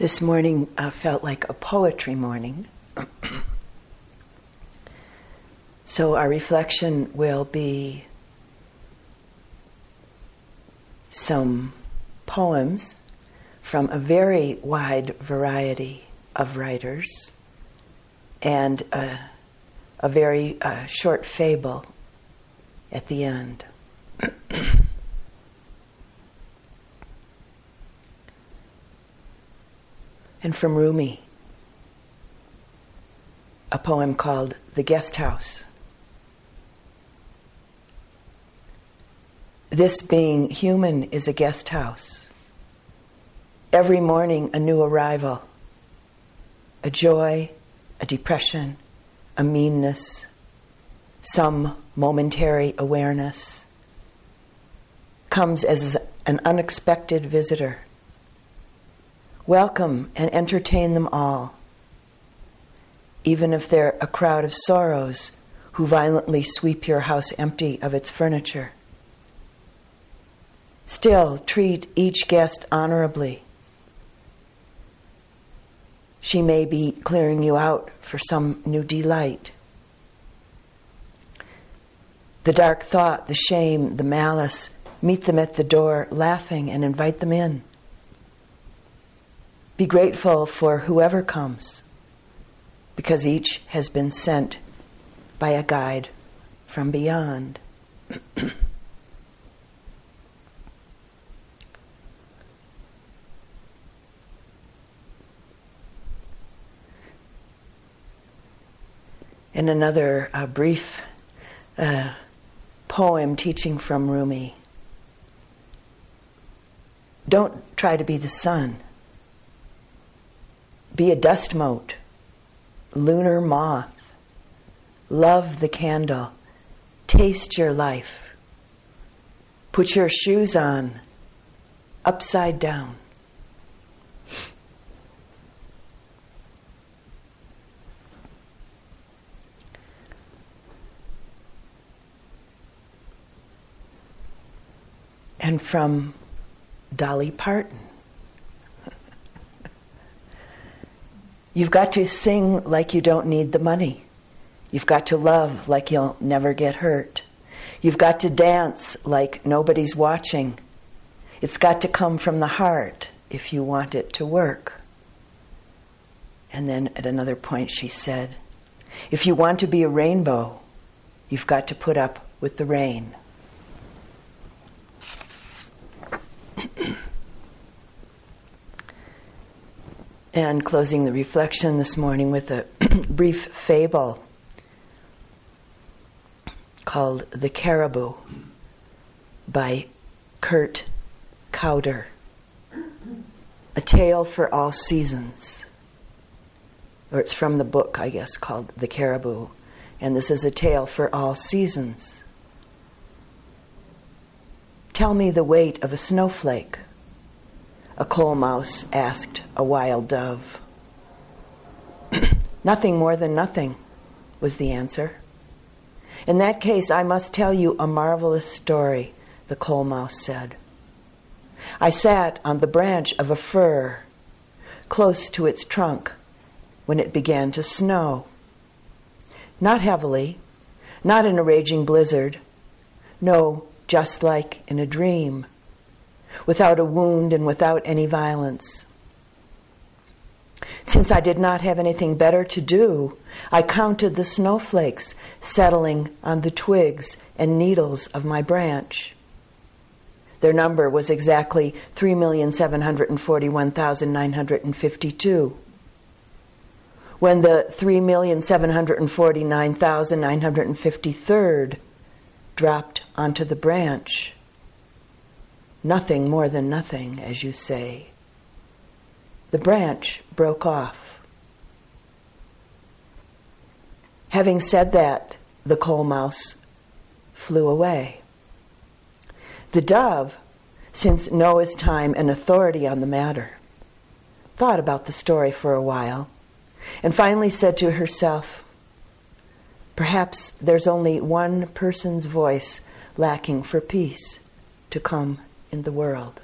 This morning uh, felt like a poetry morning. so our reflection will be some poems from a very wide variety of writers and a, a very uh, short fable at the end. And from Rumi, a poem called The Guest House. This being human is a guest house. Every morning, a new arrival, a joy, a depression, a meanness, some momentary awareness comes as an unexpected visitor Welcome and entertain them all, even if they're a crowd of sorrows who violently sweep your house empty of its furniture. Still, treat each guest honorably. She may be clearing you out for some new delight. The dark thought, the shame, the malice, meet them at the door laughing and invite them in. Be grateful for whoever comes, because each has been sent by a guide from beyond. In another uh, brief uh, poem teaching from Rumi, don't try to be the sun be a dust mote, luna moth. Love the candle. Taste your life. Put your shoes on upside down. And from Dolly Parton. You've got to sing like you don't need the money. You've got to love like you'll never get hurt. You've got to dance like nobody's watching. It's got to come from the heart if you want it to work. And then at another point, she said, If you want to be a rainbow, you've got to put up with the rain. And closing the reflection this morning with a brief fable called The Caribou by Kurt Kauter. A Tale for All Seasons. Or it's from the book, I guess, called The Caribou. And this is a tale for all seasons. Tell me the weight of a snowflake a coal mouse asked a wild dove. nothing more than nothing, was the answer. In that case, I must tell you a marvelous story, the coal mouse said. I sat on the branch of a fir, close to its trunk, when it began to snow. Not heavily, not in a raging blizzard, no, just like in a dream without a wound and without any violence. Since I did not have anything better to do, I counted the snowflakes settling on the twigs and needles of my branch. Their number was exactly 3,741,952. When the 3,749,953rd dropped onto the branch, nothing more than nothing, as you say. The branch broke off. Having said that, the coal mouse flew away. The dove, since Noah's time and authority on the matter, thought about the story for a while and finally said to herself, Perhaps there's only one person's voice lacking for peace to come in the world.